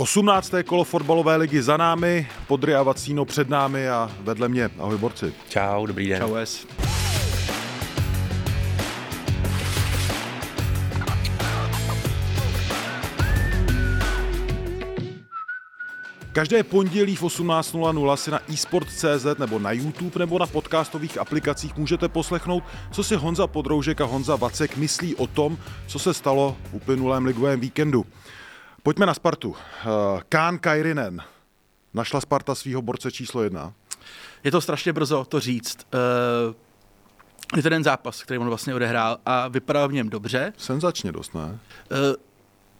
18. kolo fotbalové ligy za námi, Podry a Vacíno před námi a vedle mě. Ahoj borci. Čau, dobrý den. Čau S. Každé pondělí v 18.00 si na eSport.cz nebo na YouTube nebo na podcastových aplikacích můžete poslechnout, co si Honza Podroužek a Honza Vacek myslí o tom, co se stalo v uplynulém ligovém víkendu. Pojďme na Spartu. Eh, Kán Kairinen. Našla Sparta svého borce číslo jedna? Je to strašně brzo to říct. Uh, je to ten zápas, který on vlastně odehrál a vypadal v něm dobře. Senzačně dost, ne? Uh,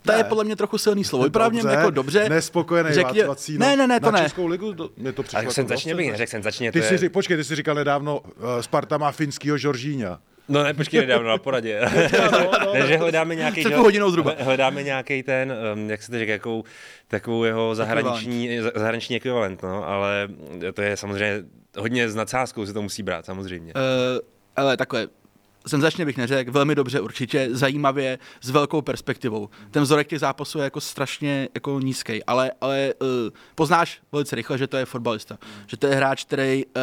to je podle mě trochu silný slovo. Vypadá v něm jako dobře. Nespokojený Řekně, Václav Ne, ne, ne, to na ne. Českou ligu do, mě to přišlo. Ale senzačně bych neřekl, senzačně ty to si, je... Ři, počkej, ty jsi říkal nedávno, uh, Sparta má finskýho Žoržíňa. No ne, počkej, nedávno na poradě. no, no, ne, že hledáme nějaký... Před hodinou zhruba. Hledáme nějaký ten, um, jak se to říká, jakou, takovou jeho zahraniční, zahraniční ekvivalent, no, ale to je samozřejmě hodně s nadsázkou se to musí brát, samozřejmě. Uh, ale takhle, senzačně bych neřekl, velmi dobře určitě, zajímavě, s velkou perspektivou. Ten vzorek těch zápasů je jako strašně jako nízký, ale, ale uh, poznáš velice rychle, že to je fotbalista. Že to je hráč, který uh,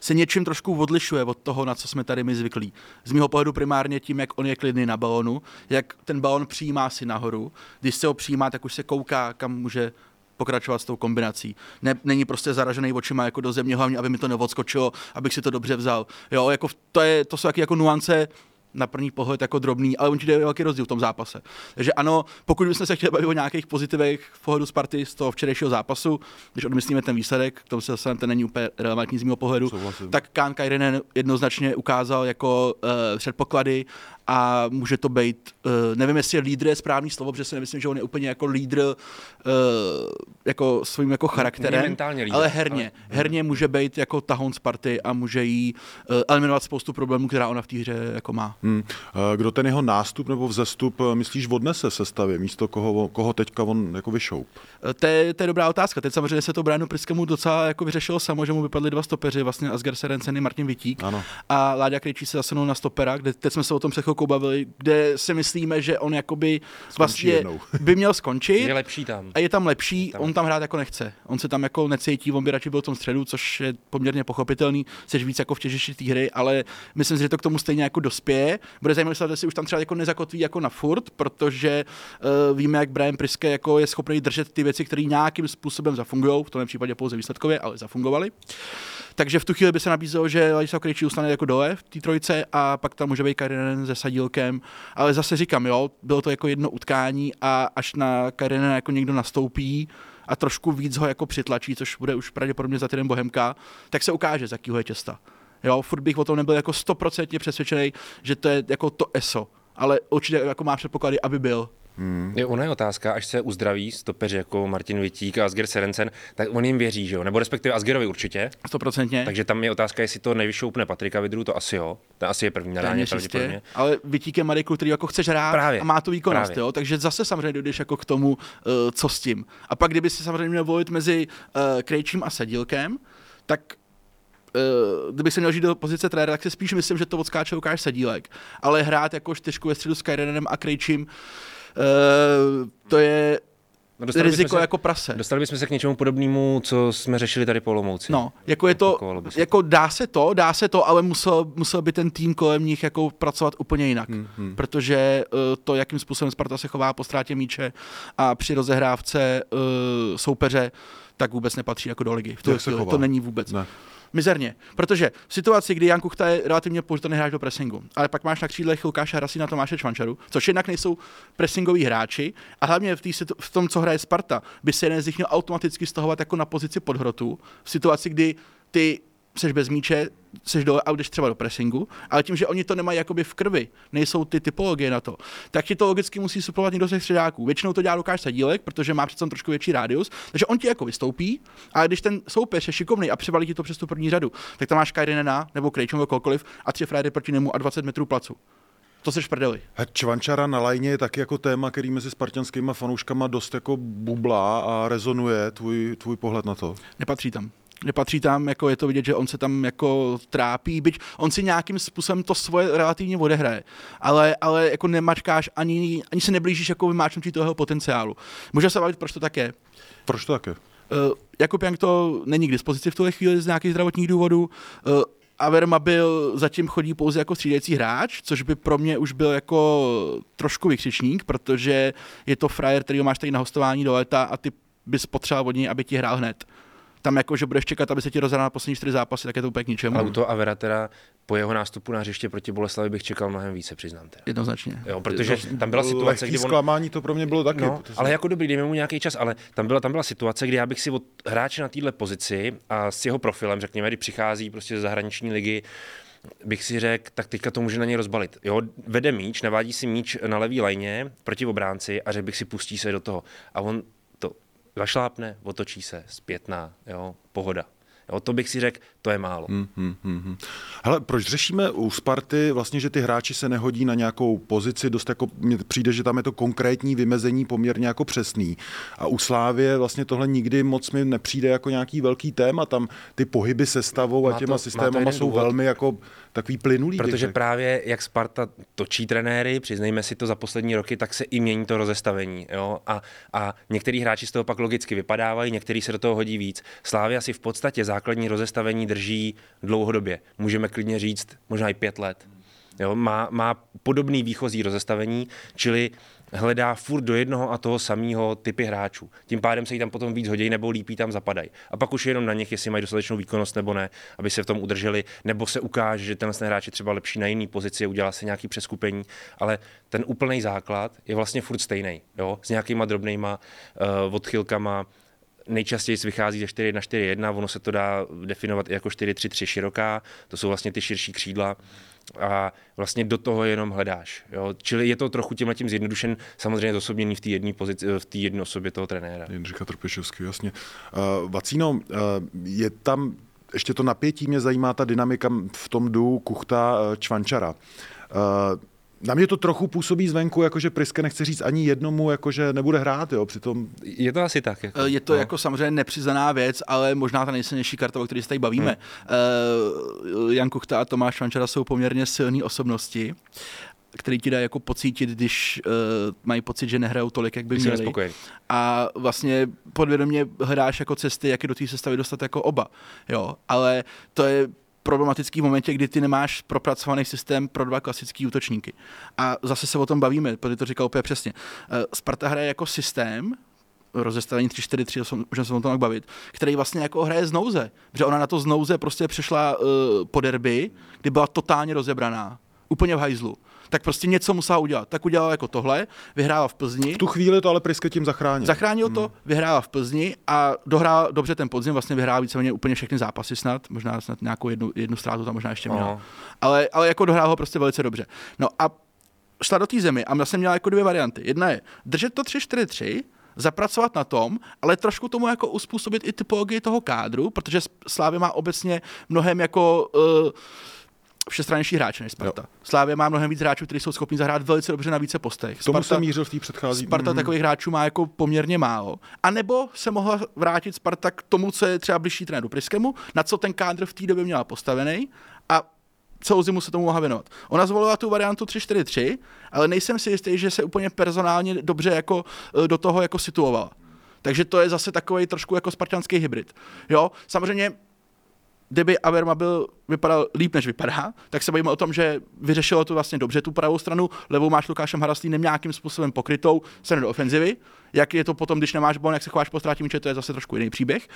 se něčím trošku odlišuje od toho, na co jsme tady my zvyklí. Z mého pohledu primárně tím, jak on je klidný na balonu, jak ten balon přijímá si nahoru. Když se ho přijímá, tak už se kouká, kam může pokračovat s tou kombinací. Ne, není prostě zaražený očima jako do země, hlavně, aby mi to neodskočilo, abych si to dobře vzal. Jo, jako to, je, to jsou taky jako nuance na první pohled jako drobný, ale určitě je velký rozdíl v tom zápase. Takže ano, pokud bychom se chtěli bavit o nějakých pozitivech v pohledu Sparty z toho včerejšího zápasu, když odmyslíme ten výsledek, k tomu se zase ten není úplně relevantní z mého pohledu, Souhlasím. tak Kán Kairinen jednoznačně ukázal jako uh, předpoklady a může to být, uh, nevím, jestli je lídr je správný slovo, protože si nemyslím, že on je úplně jako lídr uh, jako svým jako charakterem, lídr, ale herně. Ale... Herně může být jako tahon Sparty a může jí uh, eliminovat spoustu problémů, která ona v té hře jako má. Hmm. Kdo ten jeho nástup nebo vzestup, myslíš, odnese se stavě místo koho, koho teďka on jako vyšoup? To je, to je dobrá otázka. Teď samozřejmě se to Brianu Priskému docela jako vyřešilo samo, že mu vypadli dva stopeři, vlastně Asger Serencen a Martin Vitík. Ano. A Láďa Krejčí se zasunul na stopera, kde teď jsme se o tom před chvilkou bavili, kde si myslíme, že on jakoby vlastně jednou. by měl skončit. Je lepší tam. A je tam lepší, je tam. on tam hrát jako nechce. On se tam jako necítí, on by radši byl v tom středu, což je poměrně pochopitelný, jsi víc jako v těžišti té hry, ale myslím si, že to k tomu stejně jako dospěje. Bude zajímavé, jestli už tam třeba jako nezakotví jako na furt, protože uh, víme, jak Brian Priske jako je schopný držet ty věci, které nějakým způsobem zafungují, v tom případě pouze výsledkově, ale zafungovaly. Takže v tu chvíli by se nabízelo, že Ladislav Krejčí ustane jako dole v té trojce a pak tam může být Karinen se Sadílkem. Ale zase říkám, jo, bylo to jako jedno utkání a až na Karinen jako někdo nastoupí, a trošku víc ho jako přitlačí, což bude už pravděpodobně za týden Bohemka, tak se ukáže, z jakého je těsta. Jo, furt bych o tom nebyl jako stoprocentně přesvědčený, že to je jako to ESO, ale určitě jako má předpoklady, aby byl. Hmm. Je, ona je otázka, až se uzdraví stopeři jako Martin Vitík a Asger Serencen, tak on jim věří, že jo? Nebo respektive Asgerovi určitě. Stoprocentně. Takže tam je otázka, jestli to nevyšoupne Patrika Vidru, to asi jo. To asi je první nadáně pravděpodobně. Ale Vitík je mladý který jako chceš hrát Právě. a má tu výkonnost, Právě. jo? Takže zase samozřejmě dojdeš jako k tomu, uh, co s tím. A pak, kdyby si samozřejmě měl volit mezi uh, Krejčím a Sedílkem, tak uh, kdybych se měl žít do pozice trenéra, tak si spíš myslím, že to odskáče Lukáš Sedílek. Ale hrát jako čtyřku ve středu s Kyrenem a Krejčím, uh, to je No riziko se, jako prase. Dostali bychom se k něčemu podobnému, co jsme řešili tady po Lomouci. No, jako je to, jako dá se to, dá se to, ale musel, musel by ten tým kolem nich jako pracovat úplně jinak. Hmm, hmm. Protože uh, to, jakým způsobem Sparta se chová po ztrátě míče a při rozehrávce uh, soupeře, tak vůbec nepatří jako do ligy. V to, to není vůbec. Ne mizerně. Protože v situaci, kdy Jan Kuchta je relativně použitelný hráč do pressingu, ale pak máš na křídlech Lukáše na Tomáše Čvančaru, což jednak nejsou pressingoví hráči a hlavně v, situ- v tom, co hraje Sparta, by se jeden z nich měl automaticky stahovat jako na pozici podhrotu v situaci, kdy ty seš bez míče, seš dole a jdeš třeba do pressingu, ale tím, že oni to nemají jakoby v krvi, nejsou ty typologie na to, tak ti to logicky musí suplovat někdo ze středáků. Většinou to dělá Lukáš Sadílek, protože má přece trošku větší rádius, takže on ti jako vystoupí, ale když ten soupeř je šikovný a převalí ti to přes tu první řadu, tak tam máš Kajrinena nebo Krejčom nebo kohokoliv a tři frajery proti němu a 20 metrů placu. To seš prdeli. Čvančara na lajně je taky jako téma, který mezi spartanskými fanouškama dost jako bublá a rezonuje. Tvůj, tvůj pohled na to? Nepatří tam nepatří tam, jako je to vidět, že on se tam jako trápí, byť on si nějakým způsobem to svoje relativně odehraje, ale, ale jako nemačkáš ani, ani se neblížíš jako vymáčnutí toho potenciálu. Může se bavit, proč to tak je. Proč to tak je? Uh, Jakub Jank to není k dispozici v tuhle chvíli z nějakých zdravotních důvodů. Uh, Averma byl, zatím chodí pouze jako střídající hráč, což by pro mě už byl jako trošku vykřičník, protože je to frajer, který máš tady na hostování do léta a ty bys potřeboval od něj, aby ti hrál hned tam jako, že budeš čekat, aby se ti rozhrál na poslední čtyři zápasy, tak je to úplně k ničemu. Ale u toho Avera teda po jeho nástupu na hřiště proti Boleslavi bych čekal mnohem více, přiznám. Teda. Jednoznačně. Jo, protože tam byla situace, kdy on... zklamání to pro mě bylo taky. No, ale jako dobrý, dejme mu nějaký čas, ale tam byla, tam byla situace, kdy já bych si od hráče na této pozici a s jeho profilem, řekněme, kdy přichází prostě ze zahraniční ligy, bych si řekl, tak teďka to může na něj rozbalit. Jo, vede míč, navádí si míč na levý lajně proti obránci a řekl bych si, pustí se do toho. A on zašlápne, otočí se, zpětná, jo, pohoda. Jo, to bych si řekl, to je málo. Hmm, hmm, hmm, hmm. Hele, proč řešíme u Sparty vlastně, že ty hráči se nehodí na nějakou pozici, dost jako mně přijde, že tam je to konkrétní vymezení poměrně jako přesný. A u Slávě vlastně tohle nikdy moc mi nepřijde jako nějaký velký téma, tam ty pohyby se stavou a těma to, systémama jsou důvod. velmi jako takový plynulý. Protože právě jak Sparta točí trenéry, přiznejme si to za poslední roky, tak se i mění to rozestavení. Jo? A, a některý hráči z toho pak logicky vypadávají, některý se do toho hodí víc. Slávia si v podstatě základní rozestavení drží dlouhodobě. Můžeme klidně říct možná i pět let. Jo? Má, má podobný výchozí rozestavení, čili hledá furt do jednoho a toho samého typy hráčů. Tím pádem se jí tam potom víc hodí nebo lípí tam zapadají. A pak už je jenom na nich, jestli mají dostatečnou výkonnost nebo ne, aby se v tom udrželi, nebo se ukáže, že tenhle hráč je třeba lepší na jiný pozici, udělá se nějaký přeskupení, ale ten úplný základ je vlastně furt stejný, jo, s nějakýma drobnýma uh, odchylkama, nejčastěji vychází ze 4 1 4 1 ono se to dá definovat i jako 4-3-3 široká, to jsou vlastně ty širší křídla a vlastně do toho jenom hledáš. Jo? Čili je to trochu tímhle tím zjednodušen, samozřejmě zosobněný v té jedné pozici, v té jedné osobě toho trenéra. Jindřicha Trpešovský, jasně. Uh, Vacíno, uh, je tam ještě to napětí, mě zajímá ta dynamika v tom du Kuchta Čvančara. Uh, na mě to trochu působí zvenku, jakože Priske nechce říct ani jednomu, jakože nebude hrát, jo, přitom... Je to asi tak. Jako, je to no. jako samozřejmě nepřiznaná věc, ale možná ta nejsilnější karta, o které se tady bavíme. Hmm. Uh, Jan Kuchta a Tomáš Vančara jsou poměrně silné osobnosti který ti dá jako pocítit, když uh, mají pocit, že nehrajou tolik, jak by Jsi měli. Nespokojen. A vlastně podvědomě hledáš jako cesty, jak je do té sestavy dostat jako oba. Jo, ale to je problematický v momentě, kdy ty nemáš propracovaný systém pro dva klasický útočníky. A zase se o tom bavíme, protože to říkal úplně přesně. Eh, Sparta hraje jako systém, rozestavení 3-4-3, můžeme se o tom bavit, který vlastně jako hraje z nouze. Protože ona na to z nouze prostě přešla uh, po derby, kdy byla totálně rozebraná. Úplně v hajzlu tak prostě něco musela udělat. Tak udělala jako tohle, vyhrála v Plzni. V tu chvíli to ale Priske tím zachránil. Zachránil hmm. to, vyhrála v Plzni a dohrála dobře ten podzim, vlastně vyhrála víceméně úplně všechny zápasy snad, možná snad nějakou jednu, jednu ztrátu tam možná ještě měla. Ale, ale jako dohrála ho prostě velice dobře. No a šla do té zemi a vlastně měla jako dvě varianty. Jedna je držet to 3-4-3, zapracovat na tom, ale trošku tomu jako uspůsobit i typologii toho kádru, protože Slávy má obecně mnohem jako uh, všestrannější hráč než Sparta. Jo. Slávě má mnohem víc hráčů, kteří jsou schopni zahrát velice dobře na více postech. Sparta, Tomu jsem mířil v té předchází. Sparta mm. takových hráčů má jako poměrně málo. A nebo se mohla vrátit Sparta k tomu, co je třeba blížší trenéru Priskemu, na co ten kádr v té době měla postavený a celou zimu se tomu mohla věnovat. Ona zvolila tu variantu 3-4-3, ale nejsem si jistý, že se úplně personálně dobře jako e, do toho jako situovala. Takže to je zase takový trošku jako spartanský hybrid. Jo, samozřejmě kdyby Averma byl, vypadal líp, než vypadá, tak se bavíme o tom, že vyřešilo to vlastně dobře tu pravou stranu, levou máš Lukášem Haraslínem nějakým způsobem pokrytou, se do ofenzivy. Jak je to potom, když nemáš bon, jak se chováš po ztrátě míče, to je zase trošku jiný příběh.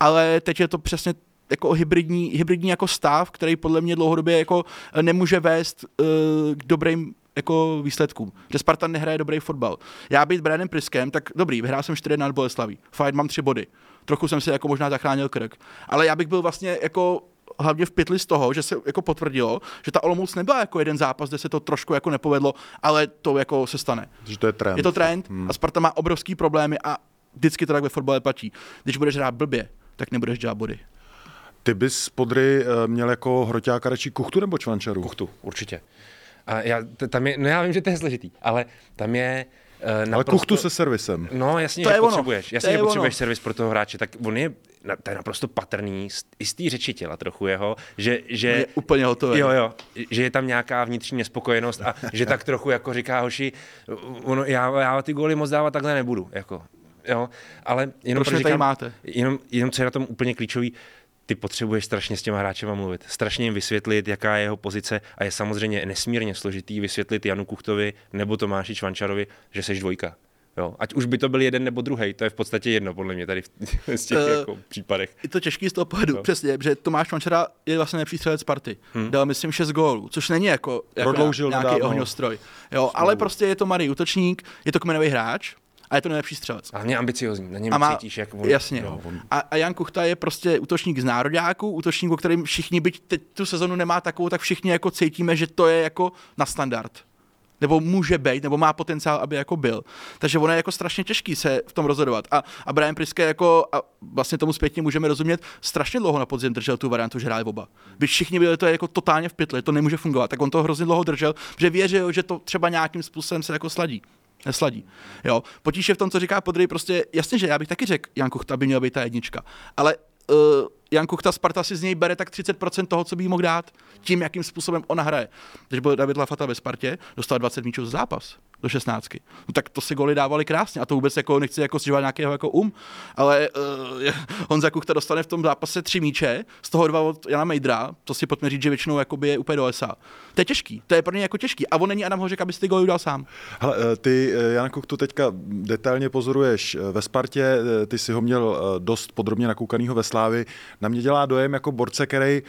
Ale teď je to přesně jako hybridní, hybridní jako stav, který podle mě dlouhodobě jako nemůže vést uh, k dobrým jako výsledkům. Že Sparta nehraje dobrý fotbal. Já být Brianem Priskem, tak dobrý, vyhrál jsem 4 nad Boleslaví. Fajn, mám 3 body trochu jsem si jako možná zachránil krk. Ale já bych byl vlastně jako hlavně v pytli z toho, že se jako potvrdilo, že ta Olomouc nebyla jako jeden zápas, kde se to trošku jako nepovedlo, ale to jako se stane. Že to je trend. Je to trend hmm. a Sparta má obrovský problémy a vždycky to tak ve fotbale platí. Když budeš hrát blbě, tak nebudeš dělat body. Ty bys podry eh, měl jako hroťáka radši kuchtu nebo čvančaru? Kuchtu, určitě. A já, t- tam je, no já vím, že to je složitý, ale tam je uh, Ale naprosto... kuchtu se servisem. No jasně, To že je ono. potřebuješ. To Jasně, je že potřebuješ ono. servis pro toho hráče, tak on je, na- to je naprosto patrný i z té řeči těla trochu jeho, že, že Je úplně hotový. Jo, jo, že je tam nějaká vnitřní nespokojenost a že tak trochu jako říká hoši, ono, já, já ty góly moc dávat takhle nebudu, jako, jo, ale jenom Proč říkám, máte? Jenom, jenom co je na tom úplně klíčový, ty potřebuješ strašně s těma hráčema mluvit, strašně jim vysvětlit, jaká je jeho pozice a je samozřejmě nesmírně složitý vysvětlit Janu Kuchtovi nebo Tomáši Čvančarovi, že seš dvojka. Jo, ať už by to byl jeden nebo druhý, to je v podstatě jedno, podle mě, tady v, z těch Eh, jako případech. Je to těžký z toho pohledu, no. přesně, že Tomáš Mančera je vlastně nejlepší střelec party. Hmm. Dal, myslím, 6 gólů, což není jako, jako Prodloužil nějaký ohňostroj. Jo, ale prostě je to malý útočník, je to kmenový hráč a je to nejlepší střelec. A hlavně ambiciozní, na něm A má, cítíš, jak on... jasně. Jo, Jo, a, a Jan Kuchta je prostě útočník z nároďáků, útočník, o kterým všichni, byť teď tu sezonu nemá takovou, tak všichni jako cítíme, že to je jako na standard. Nebo může být, nebo má potenciál, aby jako byl. Takže ono je jako strašně těžký se v tom rozhodovat. A, a Brian Priske jako, a vlastně tomu zpětně můžeme rozumět, strašně dlouho na podzim držel tu variantu, že hráli oba. Když všichni byli to je jako totálně v pytli, to nemůže fungovat, tak on to hrozně dlouho držel, že věřil, že to třeba nějakým způsobem se jako sladí nesladí. Jo. Potíž je v tom, co říká Podry, prostě jasně, že já bych taky řekl, Jan Kuchta by měl být ta jednička. Ale uh, Jan Kuchta Sparta si z něj bere tak 30% toho, co by jí mohl dát, tím, jakým způsobem ona hraje. Když byl David Lafata ve Spartě, dostal 20 míčů za zápas do 16. No, tak to si goly dávali krásně a to vůbec jako nechci jako stěžovat nějakého jako um, ale uh, Honza Kuchta dostane v tom zápase tři míče, z toho dva od Jana Mejdra, to si pojďme říct, že většinou je úplně do lesa. To je těžký, to je pro ně jako těžký. A on není Adam Hořek, aby si ty goly udal sám. Hele, eh, ty, eh, Jan Kuchtu, teďka detailně pozoruješ ve Spartě, ty si ho měl dost podrobně nakoukanýho ve Slávi. Na mě dělá dojem jako borce, který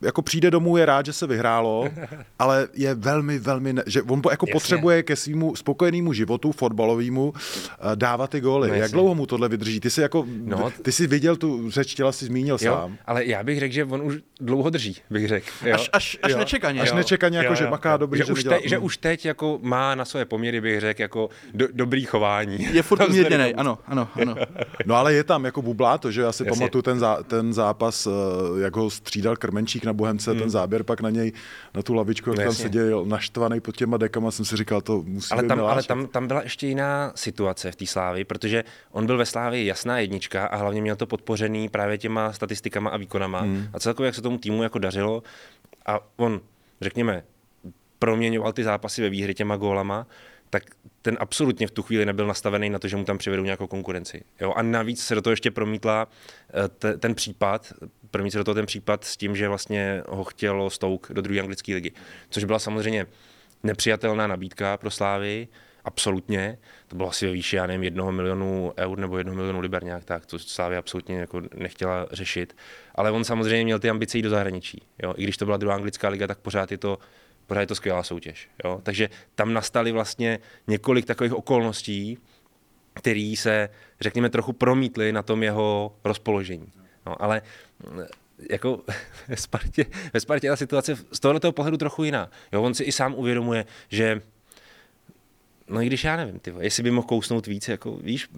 jako přijde domů, je rád, že se vyhrálo, ale je velmi, velmi, ne, že on jako Jasně. potřebuje ke svýmu spokojenému životu fotbalovému eh, dávat ty góly. No Jak dlouho mu tohle vydrží? Ty jsi jako, No. ty jsi viděl tu řeč těla, si zmínil Jo, sám. ale já bych řekl, že on už dlouho drží, bych řekl. jo. Až, až, až Jo. nečekaně. Až jo. nečekaně, jako, Jo, že jo, maká jo. dobrý, že, že už teď, že už teď jako má na své poměry, bych řekl, jako do, dobrý chování. Je furt tomu. ano, ano, ano. No ale je tam jako bublá to, že já si Jasně. pamatuju ten, zá, ten zápas, eh, jak ho střídal Krmenčík na Bohemce, ten záběr pak na něj, na tu lavičku, jak Hmm. No tam seděl naštvaný pod těma dekama, jsem si říkal, to musí Ale být tam, ale tam, tam byla ještě jiná situace v té Slávi, protože on byl ve Slávi jasná jednička a hlavně měl to podpořený právě těma statistikama a výkonama. Hmm. A celkově, jak se tomu týmu jako dařilo, a on, řekněme, proměňoval ty zápasy ve výhry těma gólama, tak ten absolutně v tu chvíli nebyl nastavený na to, že mu tam přivedou nějakou konkurenci. Jo? A navíc se do toho ještě promítla eh, te, ten případ, promítl se do toho ten případ s tím, že vlastně ho chtělo Stouk do druhé anglické ligy, což byla samozřejmě nepřijatelná nabídka pro Slávy, absolutně. To bylo asi ve výši, já nevím, jednoho milionu eur nebo jednoho milionu liber nějak tak, to Slávy absolutně jako nechtěla řešit. Ale on samozřejmě měl ty ambice jít do zahraničí. Jo? I když to byla druhá anglická liga, tak pořád je to, pořád je to skvělá soutěž. Jo? Takže tam nastaly vlastně několik takových okolností, které se, řekněme, trochu promítly na tom jeho rozpoložení. No, ale mm, jako ve Spartě, ve Spartě ta situace z tohoto pohledu trochu jiná. Jo, on si i sám uvědomuje, že No i když já nevím, ty, jestli by mohl kousnout víc, jako víš,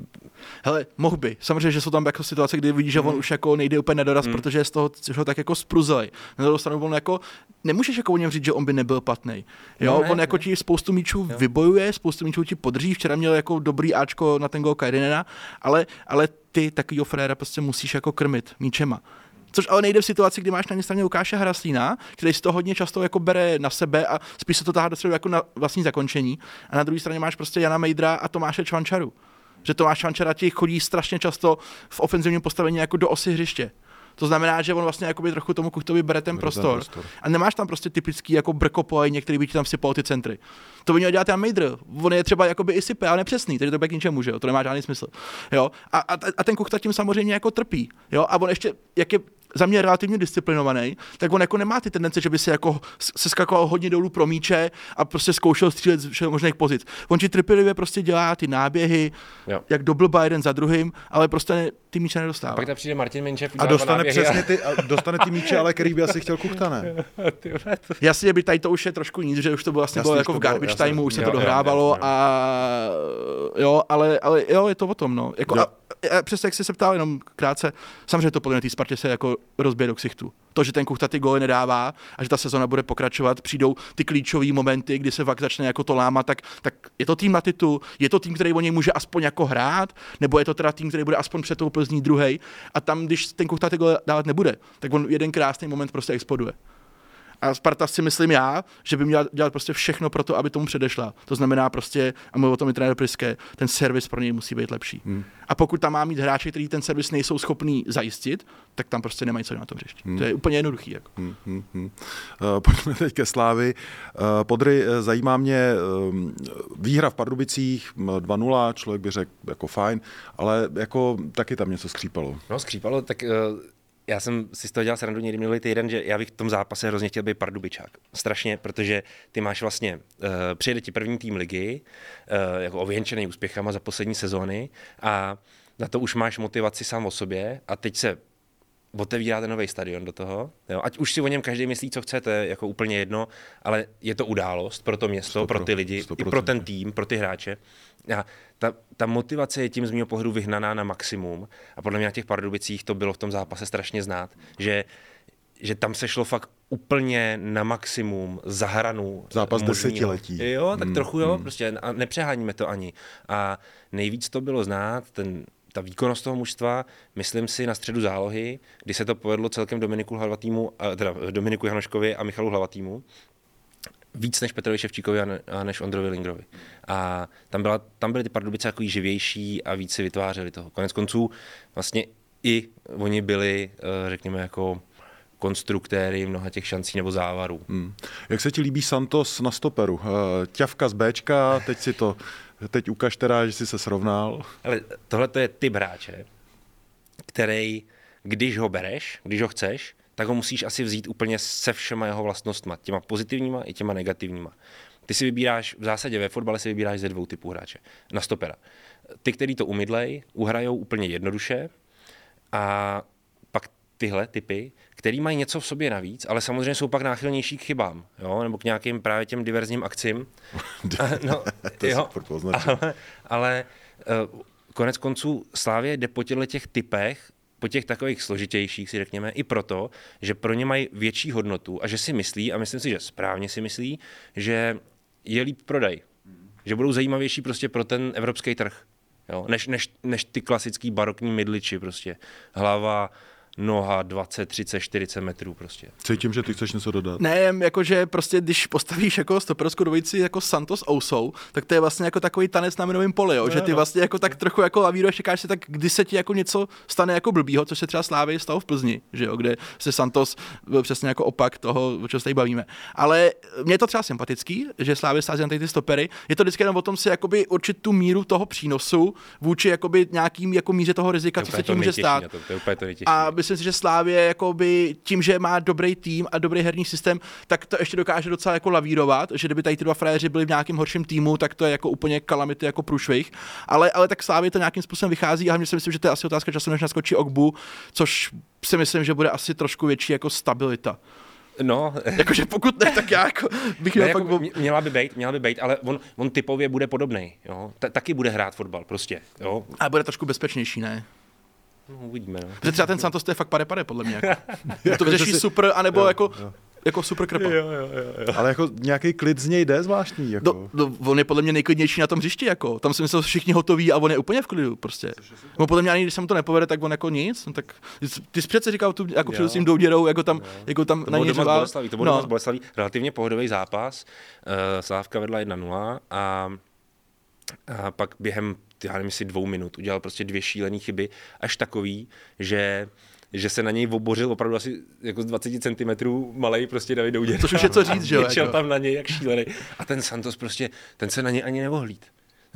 Hele, mohl by. Samozřejmě, že jsou tam jako situace, kdy vidíš, že on už jako nejde úplně na doraz, protože je z toho že ho tak jako spruzej. Na druhou stranu on jako, nemůžeš jako o něm říct, že on by nebyl platný. Jo, No ne, on jako ne. ti spoustu míčů vybojuje, spoustu míčů ti podrží. Včera měl jako dobrý Ačko na ten gol Kajrinena, ale, ale ty takovýho fréra prostě musíš jako krmit míčema. Což ale nejde v situaci, kdy máš na jedné straně Lukáše Hraslína, který si to hodně často jako bere na sebe a spíš se to tahá do středu jako na vlastní zakončení. A na druhé straně máš prostě Jana Mejdra a Tomáše Čvančaru. Že Tomáš Čvančara ti chodí strašně často v ofenzivním postavení jako do osy hřiště. To znamená, že on vlastně jakoby trochu tomu Kuchtovi bere ten ten prostor. prostor. A nemáš tam prostě typický jako brkopoj, některý by ti tam sypal ty centry. To by měl dělat Jan Mejdr. On je třeba jakoby i sype, ale nepřesný, takže to bude k ničemu, že jo? To nemá žádný smysl. Jo? A, a, a ten Kuchta tím samozřejmě jako trpí. Jo? A on ještě, jak je za mě relativně disciplinovaný, tak on jako nemá ty tendence, že by se jako se skakoval hodně dolů pro míče a prostě zkoušel střílet z všech možných pozic. On ti trpělivě prostě dělá ty náběhy, Jo. jak doblba jeden za druhým, ale prostě ne, ty míče nedostává. Pak tam přijde Martin Minčev, A dostane přesně ty, a dostane ty míče, ale který by asi chtěl Kuchta, ne? Ty vole, to- Jasně, by tady to už je trošku níž, že už to bylo vlastně Jasně, bylo už jako to v bylo, garbage timeu, už se Jo, to dohrávalo jo, jo. a jo, ale, ale jo, je to o tom, no. Jako, Jo. a, a přesně jak jsi se ptal, jenom krátce, samozřejmě to podle mě té Spartě se jako rozbije do ksichtu. To, že ten Kuchta ty góly nedává a že ta sezona bude pokračovat, přijdou ty klíčové momenty, kdy se fakt začne jako to lámat, tak, tak je to tým na titul, je to tým, který o něj může aspoň jako hrát, nebo je to teda tým, který bude aspoň před tou Plzní druhý. A tam, když ten Kuchta ty góly dávat nebude, tak on jeden krásný moment prostě exploduje. A Sparta si myslím já, že by měla dělat prostě všechno pro to, aby tomu předešla. To znamená prostě, a mluvil o tom i trenér Priske, ten servis pro něj musí být lepší. Hmm. A pokud tam má mít hráči, kteří ten servis nejsou schopní zajistit, tak tam prostě nemají co na tom hřišti. Hmm. To je úplně jednoduchý. Jako. Hmm, hmm, hmm. Uh, Pojďme teď ke Slávy. Uh, Podry, eh, zajímá mě um, výhra v Pardubicích, m, 2-0, člověk by řekl jako fajn, ale jako taky tam něco skřípalo. No, skřípalo, tak uh, já jsem si z toho dělal srandu někdy minulý týden, že já bych v tom zápase hrozně chtěl být Pardubičák. Strašně, protože ty máš vlastně, uh, přijede ti první tým ligy, uh, jako ověnčený úspěchama za poslední sezóny a na to už máš motivaci sám o sobě a teď se otevírá ten nový stadion do toho. Jo? Ať už si o něm každý myslí, co chce, to je jako úplně jedno, ale je to událost pro to město, pro ty lidi, i pro ten tým, pro ty hráče. A ta, ta motivace je tím z mého pohledu vyhnaná na maximum a podle mě na těch Pardubicích to bylo v tom zápase strašně znát, že že tam se šlo fakt úplně na maximum za hranu. Zápas možnýho. desetiletí. Jo, tak Hmm, trochu jo, hmm. prostě a nepřeháníme to ani. A nejvíc to bylo znát, ten, ta výkonnost toho mužstva, myslím si na středu zálohy, kdy se to povedlo celkem Dominiku Hlavatýmu, a- teda Dominiku Janoškovi a Michalu Hlavatýmu, víc než Petrovi Ševčíkovi a než Ondrovi Lingrovi. A tam, byla, tam byly ty Pardubice jako živější a víc si vytvářeli toho. Konec konců vlastně i oni byli, eh, řekněme, jako konstruktéry mnoha těch šancí nebo závarů. Hmm. Jak se ti líbí Santos na stoperu? Eh, Ťavka z Bčka, teď si to, teď ukaž teda, že jsi se srovnal. Ale tohle to je typ hráče, který, když ho bereš, když ho chceš, tak ho musíš asi vzít úplně se všema jeho vlastnostma, těma pozitivníma i těma negativníma. Ty si vybíráš, v zásadě ve fotbale si vybíráš ze dvou typů hráče. Na stopera. Ty, který to umydlej, uhrajou úplně jednoduše a tyhle typy, který mají něco v sobě navíc, ale samozřejmě jsou pak náchylnější k chybám, jo? nebo k nějakým právě těm diverzním akcím. No, To jo, ale, ale uh, konec konců Slávě jde po těchto těch typech, po těch takových složitějších, si řekněme, i proto, že pro ně mají větší hodnotu a že si myslí, a myslím si, že správně si myslí, že je líp prodej. Že budou zajímavější prostě pro ten evropský trh. Jo? Než, než, než ty klasický barokní mydliči prostě. Hlava, noha 20, 30, 40 metrů prostě. Cítím, že ty chceš něco dodat. Ne, jakože prostě, když postavíš jako stoperskou dvojici jako Santos Ousou, tak to je vlastně jako takový tanec na minovém poli, jo? že ty vlastně jako tak trochu jako lavíruješ, čekáš si tak, kdy se ti jako něco stane jako blbýho, což se třeba Slávy stalo v Plzni, že jo? kde se Santos byl přesně jako opak toho, o čem se tady bavíme. Ale mě je to třeba sympatický, že Slávy sází na ty stopery. Je to vždycky jenom o tom si jakoby určit tu míru toho přínosu vůči jakoby nějakým jako míře toho rizika, To co se to tím může stát. To, to to nejtěžší. A myslím si, že Slávě jakoby tím, že má dobrý tým a dobrý herní systém, tak to ještě dokáže docela jako lavírovat, že kdyby tady ty dva frajeři byli v nějakém horším týmu, tak to je jako úplně kalamity jako průšvih. Ale, ale tak Slávě to nějakým způsobem vychází a hlavně si myslím, že to je asi otázka času, než naskočí Ogbu, což si myslím, že bude asi trošku větší jako stabilita. No, Jakože pokud ne, tak já jako bych Ne, měl jako, mě- měla by být, měla by být, ale on, on typově bude podobný, jo. Ta, taky bude hrát fotbal, prostě, jo. A bude trošku bezpečnější, ne? No, uvidíme, no. Protože třeba ten Santos to je fakt pade pade, podle mě. Jako. to že vyřeší si- super, anebo jako, jako super krpa. Ale jako nějaký klid z něj jde zvláštní. Jako. No, no, on je podle mě nejklidnější na tom hřišti, jako. Tam si myslel, že všichni hotoví a on je úplně v klidu, prostě. No, podle mě ani když se mu to nepovede, tak on jako nic. No, tak ty jsi přece říkal tu, jako před tím douděrou, jako tam, jako tam To na něj řval. To bylo no, Boleslaví, relativně pohodový zápas. Uh, Slávka vedla 1-0 a, a pak během, já nevím, jestli dvou minut udělal prostě dvě šílené chyby, až takový, že že se na něj obořil opravdu asi jako z 20 cm malej prostě David Douděra. Což už je co říct, že jo, jako. tam na něj jak šílený. A ten Santos prostě, ten se na něj ani neohlíd.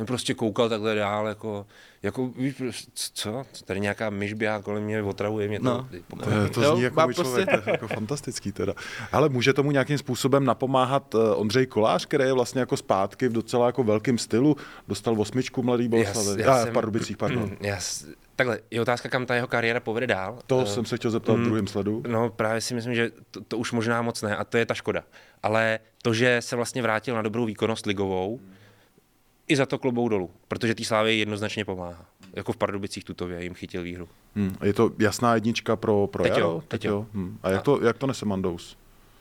Jsem prostě koukal takhle dál, jako, jako víš, prostě, co, tady nějaká myš běhá kolem mě, otravuje mě to. No. To, je- to Jo, zní jako má by člověk, to je jako fantastický teda. Ale může tomu nějakým způsobem napomáhat eh, Ondřej Kolář, který je vlastně jako zpátky v docela jako velkým stylu, dostal osmičku Mladý Boleslavy. Já, já v Pardubicích, pardon. Mm, Já, takhle, je otázka, kam ta jeho kariéra povede dál. To Eh, jsem se chtěl zeptat v druhém sledu. No právě si myslím, že to, to už možná moc ne a to je ta škoda. Ale to, že se vlastně vrátil na dobrou výkonnost ligovou, i za to klobou dolů, protože té Slávě jednoznačně pomáhá. Jako v Pardubicích tutově jim chytil výhru. Hmm. Je to jasná jednička pro, pro Teď jo, Jaro? teď jo. Hmm. A jak to, jak to nese Mandous?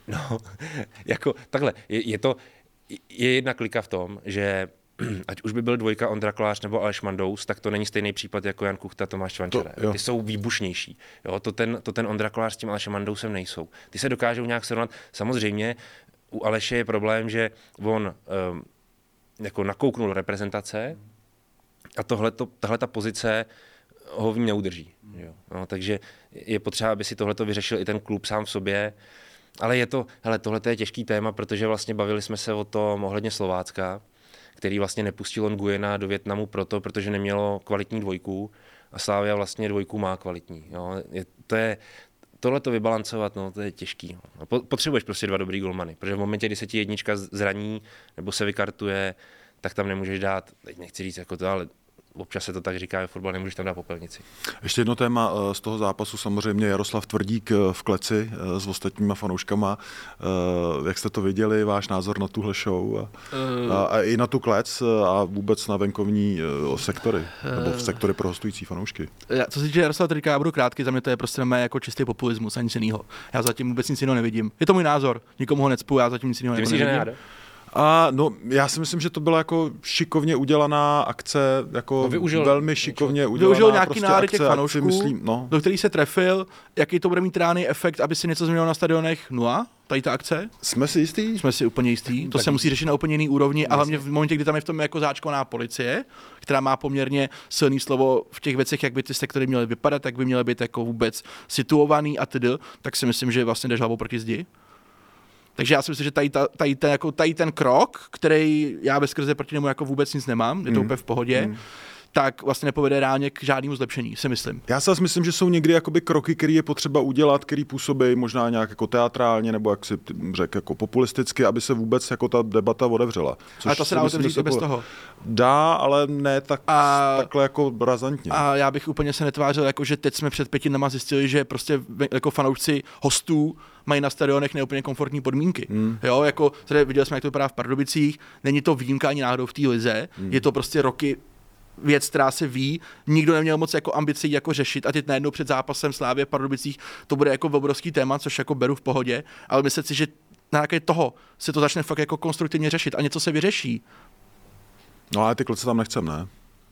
No, jako takhle, je, je to, je jedna klika v tom, že ať už by byl dvojka Ondra Kolář nebo Aleš Mandous, tak to není stejný případ jako Jan Kuchta, Tomáš Čvančara. To- jo. Ty jsou výbušnější. Jo, to, ten, to ten Ondra Kolář s tím Alešem Mandousem nejsou. Ty se dokážou nějak srovnat. Samozřejmě u Aleše je problém, že on um, jako nakouknul reprezentace a tohle tahle ta pozice ho v ní neudrží. Jo. No, takže je potřeba, aby si tohle vyřešil i ten klub sám v sobě. Ale je to, hele, tohle je těžký téma, protože vlastně bavili jsme se o tom ohledně Slovácka, který vlastně nepustil Nguyena do Větnamu proto, protože nemělo kvalitní dvojku a Slávia vlastně dvojku má kvalitní. Jo. Je, to je, tohle to vybalancovat, no, to je těžký. No. Po- Potřebuješ prostě dva dobrý golmany, protože v momentě, kdy se ti jednička zraní nebo se vykartuje, tak tam nemůžeš dát, teď nechci říct jako to, ale občas se to tak říká ve fotbale, nemůžeš tam dát popelnici. Ještě jedno téma eh, z toho zápasu, samozřejmě Jaroslav Tvrdík eh, v kleci eh, s ostatníma fanouškama. Eh, Jak jste to viděli, váš názor na tuhle show a, a, a i na tu klec a vůbec na venkovní sektory, nebo v sektory pro hostující fanoušky? Já, co se týče Jaroslava Trika, já budu krátký, za mě to je prostě mé jako čistý populismus a nic jiného. Já zatím vůbec nic jiného nevidím. Je to můj názor, nikomu ho necpu, já zatím nic jiného Ty myslíš, že nevidím. A no, já si myslím, že to byla jako šikovně udělaná akce, jako No, využil velmi šikovně udělaná Využil nějaký prostě akce, těch si fanoušků, myslím, no. do kterých se trefil, jaký to bude mít reálný efekt, aby se něco změnilo na stadionech, nula, tady ta akce, Jsme si jistí? jsme si úplně jistí, to se musí řešit na úplně jiný úrovni a hlavně v momentě, kdy tam je v tom jako záčkovaná policie, která má poměrně silný slovo v těch věcech, jak by ty sektory měly vypadat, jak by měly být jako vůbec situovaný a tedy, tak si myslím, že vlastně jdeš hlavou proti zdi. Takže já si myslím, že tady, ta, tady, ten, jako, tady ten krok, který já bez skrze proti němu jako vůbec nic nemám, je to Mm. úplně v pohodě, Mm. Tak vlastně nepovede reálně k žádnému zlepšení, si myslím. Já si myslím, že jsou někdy jakoby kroky, které je potřeba udělat, které působí možná nějak jako teatrálně nebo jak si řekl, jako populisticky, aby se vůbec jako ta debata otevřela. Což Ale to se dá myslím, otevřít se i bez toho. Dá, ale ne tak, A- takhle jako razantně. A já bych úplně se netvářil, jako že teď jsme před pěti dnama zjistili, že prostě jako fanoušci hostů mají na stadionech neúplně komfortní podmínky. Hmm. Jo, jako tady viděli jsme, jak to vypadá v Pardubicích, není to výjimka ani náhodou v té lize, hmm. je to prostě roky věc, která se ví, nikdo neměl moc jako ambici jako řešit a teď najednou před zápasem Slávě Pardubicích to bude jako obrovský téma, což jako beru v pohodě, ale myslím si, že na nějaké toho se to začne fakt jako konstruktivně řešit a něco se vyřeší. No ale ty kluci tam nechcem, ne?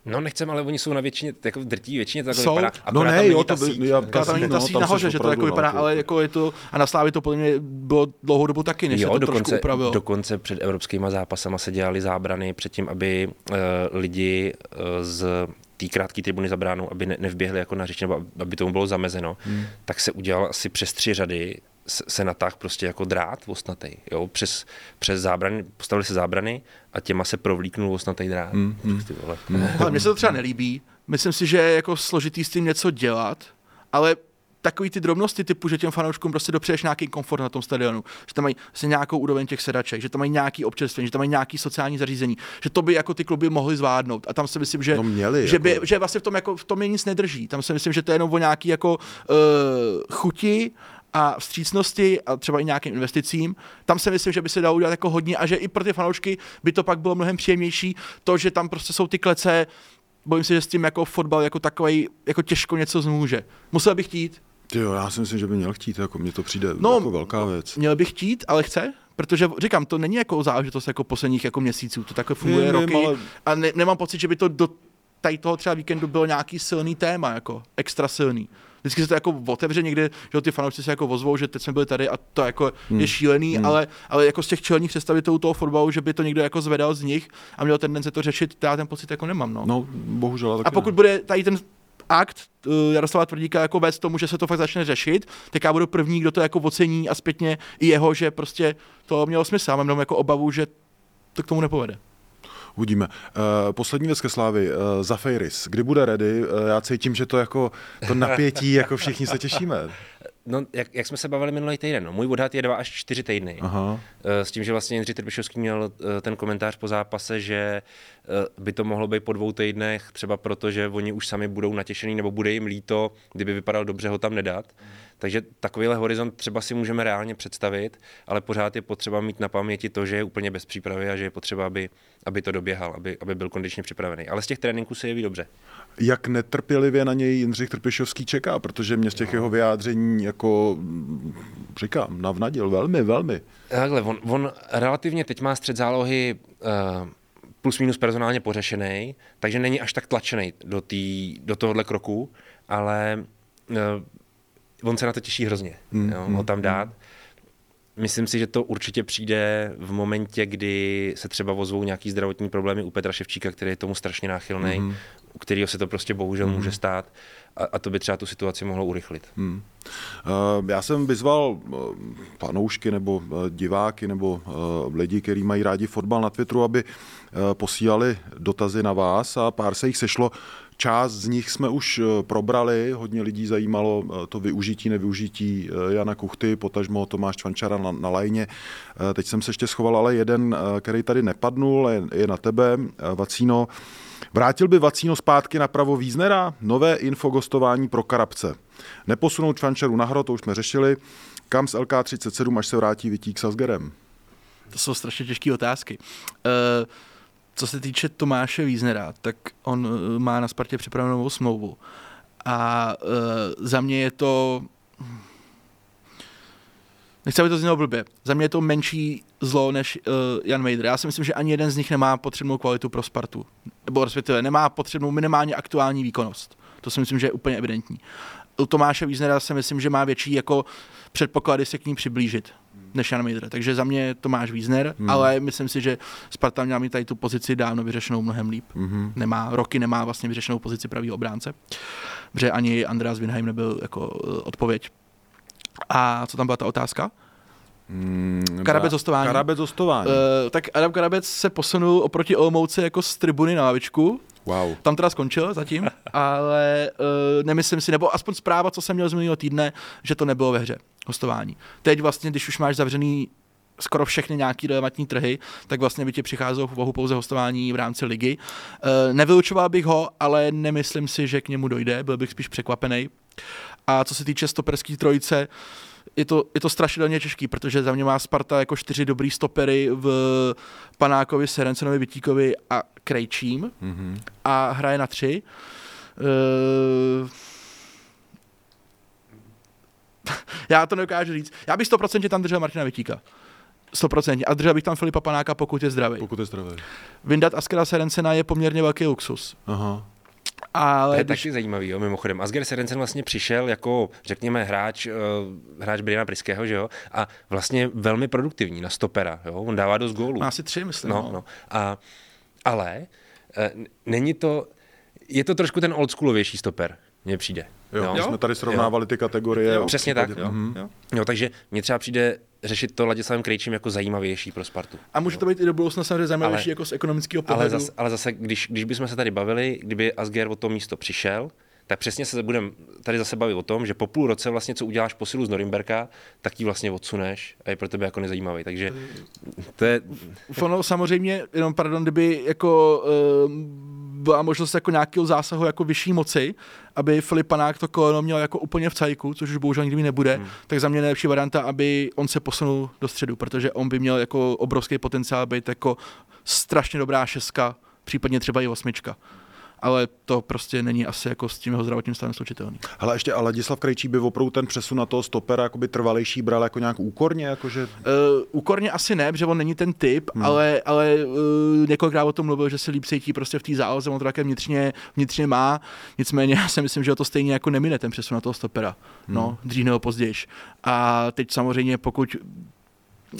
No nechcem, ale oni jsou na většině, jako drtí většině to takhle Jsou. vypadá. No ne, jo, ta to by- já- Já tam není no, ta síť nahoře, že to jako vypadá, to- ale jako je to, a na Slávě to podle mě bylo dlouhou dobu taky, než se Jo, to trošku dokonce, upravilo. dokonce před evropskýma zápasama se dělali zábrany předtím, aby uh, lidi uh, z té krátké tribuny za bránou, aby ne, nevběhli jako na řeč, nebo aby tomu bylo zamezeno, hmm. tak se udělal asi přes tři řady se, se natáh prostě jako drát ostnatej, jo, přes, přes zábrany, postavili se zábrany a těma se provlíknul ostnatej drát. Ty vole. Hmm. Ale mně se to třeba nelíbí. Myslím si, že je jako složitý s tím něco dělat, ale takový ty drobnosti typu, že těm fanouškům prostě dopřeješ nějaký komfort na tom stadionu, že tam mají vlastně nějakou úroveň těch sedaček, že tam mají nějaký občerstvení, že tam mají nějaký sociální zařízení, že to by jako ty kluby mohly zvládnout. A tam si myslím, že, No měli, že, by, jako. že vlastně v tom, jako, v tom je nic nedrží. Tam si myslím, že to je jenom o nějaký jako uh, chuti a vstřícnosti a třeba i nějakým investicím. Tam si myslím, že by se dalo udělat jako hodně a že i pro ty fanoušky by to pak bylo mnohem příjemnější, to, že tam prostě jsou ty klece, bojím se, že s tím jako fotbal jako takový jako těžko něco zmůže. Musel bych chtít, Ty jo, já si myslím, že by měl chtít, jako mně to přijde No, jako velká věc. měl bych chtít, ale chce, protože říkám, to není jako záležitost jako posledních jako měsíců, to takhle funguje vím, roky ale- a ne, nemám pocit, že by to do tady toho třeba víkendu bylo nějaký silný téma, jako extra silný. Vždycky se to jako otevře někde, že ty fanoušci se jako ozvou, že teď jsme byli tady a to jako hmm. je šílený, hmm. ale, ale jako z těch čelních představitelů toho fotbalu, že by to někdo jako zvedal z nich a měl tendence to řešit, já ten pocit jako nemám. No. No, bohužel. A pokud ne. bude tady ten akt uh, Jaroslava Tvrdíka jako vést tomu, že se to fakt začne řešit, tak já budu první, kdo to jako ocení a zpětně i jeho, že prostě to mělo smysl. Mám jenom jako obavu, že to k tomu nepovede. Uvidíme. Uh, poslední věc ke Slávy, uh, Zafeiris. Kdy bude ready? Uh, já cítím, že to jako to napětí, jako všichni se těšíme. No, jak, jak jsme se bavili minulý týden, no, můj odhad je dva až čtyři týdny. Aha. S tím, že vlastně Jindřich Trbišovský měl ten komentář po zápase, že by to mohlo být po dvou týdnech, třeba proto, že oni už sami budou natěšený, nebo bude jim líto, kdyby vypadal dobře ho tam nedat. Mm. Takže takovýhle horizont třeba si můžeme reálně představit, ale pořád je potřeba mít na paměti to, že je úplně bez přípravy a že je potřeba, aby, aby to doběhal, aby, aby byl kondičně připravený. Ale z těch tréninků se jeví dobře. Jak netrpělivě na něj Jindřich Trpišovský čeká, protože mě z těch jeho vyjádření jako říkám, navnadil velmi, velmi. Takhle, on, on relativně teď má střed zálohy uh, plus minus personálně pořešený, takže není až tak tlačený do, tý, do tohohle kroku, ale uh, on se na to těší hrozně, mm, jo, mm, ho tam dát. Mm. Myslím si, že to určitě přijde v momentě, kdy se třeba ozvou nějaký zdravotní problémy u Petra Ševčíka, který je tomu strašně náchylný, mm. U kterého se to prostě bohužel mm. může stát a, a to by třeba tu situaci mohlo urychlit. Mm. Uh, já jsem vyzval panoušky nebo uh, diváky nebo lidi, kteří mají rádi fotbal na Twitteru, aby posílali dotazy na vás a pár se jich sešlo. Část z nich jsme už eh, probrali, hodně lidí zajímalo eh, to využití, nevyužití eh, Jana Kuchty, potažmo Tomáš Čvančara na, na lajně. Teď jsem se ještě schoval, ale jeden, který tady nepadnul, je, je na tebe, Vacíno. Vrátil by Vacíno zpátky na pravo Víznera? Nové infogostování pro Karabce. Neposunout Čvančaru na hro, to už jsme řešili. Kam z LK37, až se vrátí Vitík s Asgerem? To jsou strašně těžké otázky. Uh co se týče Tomáše Víznera, tak on eh, má na Spartě připravenou smlouvu. A uh, za mě je to... Nechci, aby to znělo blbě. Za mě je to menší zlo než uh, Jan Mejdr. Já si myslím, že ani jeden z nich nemá potřebnou kvalitu pro Spartu. Nebo respektive nemá potřebnou minimálně aktuální výkonnost. To si myslím, že je úplně evidentní. U Tomáše Víznera si myslím, že má větší jako předpoklady se k ní přiblížit než Jan Mejdr. Takže za mě Tomáš Wiesner, hmm. ale myslím si, že Sparta měla mít tady tu pozici dávno vyřešenou mnohem líp. Hmm. Nemá, roky nemá vlastně vyřešenou pozici pravého obránce, protože ani Andreas Winheim nebyl jako eh, odpověď. A co tam byla ta otázka? Hmm, Karabec hostování. Karabec hostování. Uh, tak Adam Karabec se posunul oproti Olmouci jako z tribuny na lavičku. Wow. Tam teda skončil zatím, ale uh, nemyslím si, nebo aspoň zpráva, co jsem měl z minulého týdne, že to nebylo ve hře hostování. Teď vlastně, když už máš zavřený skoro všechny nějaký relevantní trhy, tak vlastně by ti přicházelo v úvahu pouze hostování v rámci ligy. E, nevylučoval bych ho, ale nemyslím si, že k němu dojde, byl bych spíš překvapený. A co se týče stoperské trojice, je to, je to strašidelně těžký, protože za mě má Sparta jako čtyři dobrý stopery v Panákovi, Serencenovi, Vitíkovi a Krejčím mm-hmm. a hraje na tři. Uh, já to nedokážu říct. Já bych 100% tam držel Martina Vitíka. 100%. A držel bych tam Filipa Panáka, pokud je zdravý. Pokud je zdravý. Vyndat Askera Serencena je poměrně velký luxus. Aha. Ale to je když... taky zajímavý, jo, mimochodem. Asger Serencen vlastně přišel jako, řekněme, hráč, uh, hráč Briana Priského, že jo, a vlastně velmi produktivní na stopera, jo, on dává dost gólů. Má asi tři, myslím. No, no. no. A, ale uh, není to, je to trošku ten oldschoolovější stoper, mně přijde. Jo, jo? jsme tady srovnávali jo. ty kategorie. Jo, přesně tak. Jo. Mhm. Jo. jo, takže mně třeba přijde řešit to Ladislavem Krejčím jako zajímavější pro Spartu. A může to být i do budoucna samozřejmě zajímavější ale, jako z ekonomického pohledu. Ale zase, ale zase když, když bychom se tady bavili, kdyby Asger o to místo přišel, tak přesně se budeme tady zase bavit o tom, že po půl roce vlastně, co uděláš posilu z Norimberka, tak ji vlastně odsuneš a je pro tebe jako nezajímavý. Takže to je... Ono samozřejmě, jenom pardon, kdyby jako uh, byla možnost jako nějakého zásahu jako vyšší moci, aby Filip Panák to koleno měl jako úplně v cajku, což už bohužel nikdy nebude, hmm. tak za mě nejlepší varianta, aby on se posunul do středu, protože on by měl jako obrovský potenciál být jako strašně dobrá šestka, případně třeba i osmička ale to prostě není asi jako s tím jeho zdravotním stavem slučitelný. Ale ještě a Ladislav Krejčí by opravdu ten přesun na toho stopera jakoby trvalejší bral jako nějak úkorně? Jakože... Uh, úkorně asi ne, protože on není ten typ, hmm. ale, ale uh, několikrát o tom mluvil, že se líp cítí prostě v té záloze, on to také vnitřně, vnitřně má, nicméně já si myslím, že to stejně jako nemine ten přesun na toho stopera, hmm. no, dřív nebo později. A teď samozřejmě pokud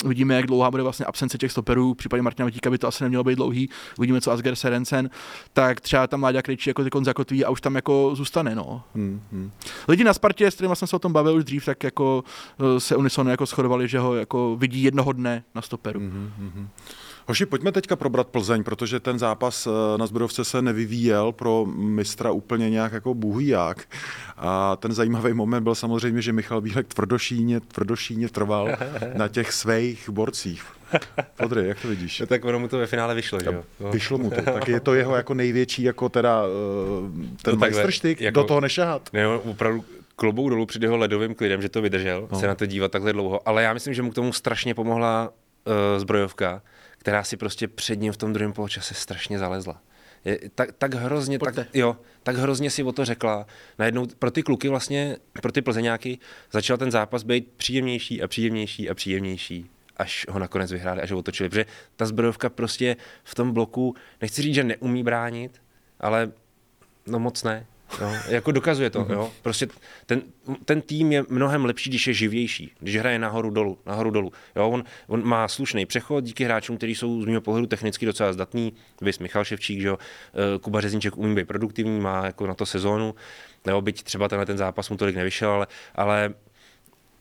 Uvidíme, jak dlouhá bude vlastně absence těch stoperů, v případě Martina Vatíka by to asi nemělo být dlouhý. Uvidíme, co Asger Serencen, tak třeba tam Láďa Krejčí jako tykon zakotví a už tam jako zůstane. No. Hmm, hmm. Lidi na Spartě, s kterými jsem se o tom bavil už dřív, tak jako eh, se unisono jako shodovali, že ho jako vidí jednoho dne na stoperu. Hmm, hmm, hmm. Hoši, pojďme teďka probrat Plzeň, protože ten zápas eh, na Zbrojovce se nevyvíjel pro mistra úplně nějak jako bůhý jak. A ten zajímavý moment byl samozřejmě, že Michal Bílek tvrdošíně, tvrdošíně trval na těch svých borcích. Podry, jak to vidíš? No, tak ono mu to ve finále vyšlo, že jo? No. Vyšlo mu to, tak je to jeho jako největší, jako teda eh, ten No majstrštyk, jako- do toho nešahat. Ne, opravdu klobouk dolů před jeho ledovým klidem, že to vydržel, no. se na to dívat takhle dlouho. Ale já myslím, že mu k tomu strašně pomohla uh, zbrojovka, která si prostě před ním v tom druhém poločase strašně zalezla. Je, tak, tak hrozně, tak, jo, tak hrozně si o to řekla. Najednou pro ty kluky vlastně, pro ty plzeňáky, začal ten zápas být příjemnější a příjemnější a příjemnější až ho nakonec vyhráli, až ho otočili. Protože ta zbrojovka prostě v tom bloku, nechci říct, že neumí bránit, ale no moc ne. Jo, jako dokazuje to, jo. Prostě ten, ten tým je mnohem lepší, když je živější, když hraje nahoru dolů, nahoru dolů. Jo, on, on má slušný přechod díky hráčům, kteří jsou z mého pohledu technicky docela zdatní. Vys Michal Ševčík, že jo, eh, Kuba Řezníček umí být produktivní, má jako na to sezónu. Jo, byť třeba tenhle ten zápas mu tolik nevyšel, ale, ale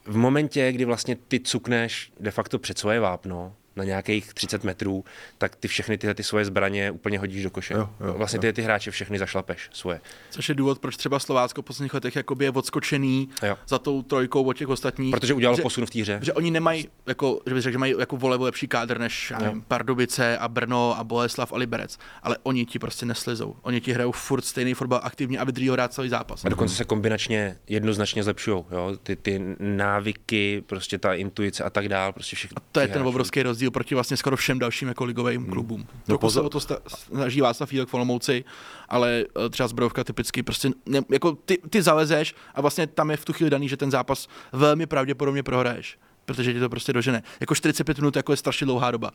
v momentě, kdy vlastně ty cukneš de facto před svoje vápno, na nějakých 30 metrů, tak ty všechny tyhle ty svoje zbraně úplně hodíš do koše. Jo, jo, vlastně jo. ty, ty hráče všechny zašlapeš svoje. Což je důvod, proč třeba Slovácko v posledních letech jakoby je odskočený Jo. za tou trojkou od těch ostatních. Protože udělal že, posun v té hře. že oni nemají, jako, že bych řekl, že mají jako volevo lepší kádr než nevím, Pardubice a Brno a Boleslav a Liberec. Ale oni ti prostě neslizou. Oni ti hrajou furt stejný fotbal aktivně a vydrží ho hrát celý zápas. A dokonce se kombinačně jednoznačně zlepšují. Jo? Ty, ty návyky, prostě ta intuice a tak dál. Prostě všechno. To je ten obrovský rozdíl proti vlastně skoro všem dalším jako ligovým klubům. No Trochu pozor- se o to snaží Václav Fílek v Olomouci, ale eh, třeba zbrojovka typicky prostě, ne, jako ty, ty zalezeš a vlastně tam je v tu chvíli daný, že ten zápas velmi pravděpodobně prohraješ. Protože ti to prostě dožene. Jako 45 minut jako je strašně dlouhá doba.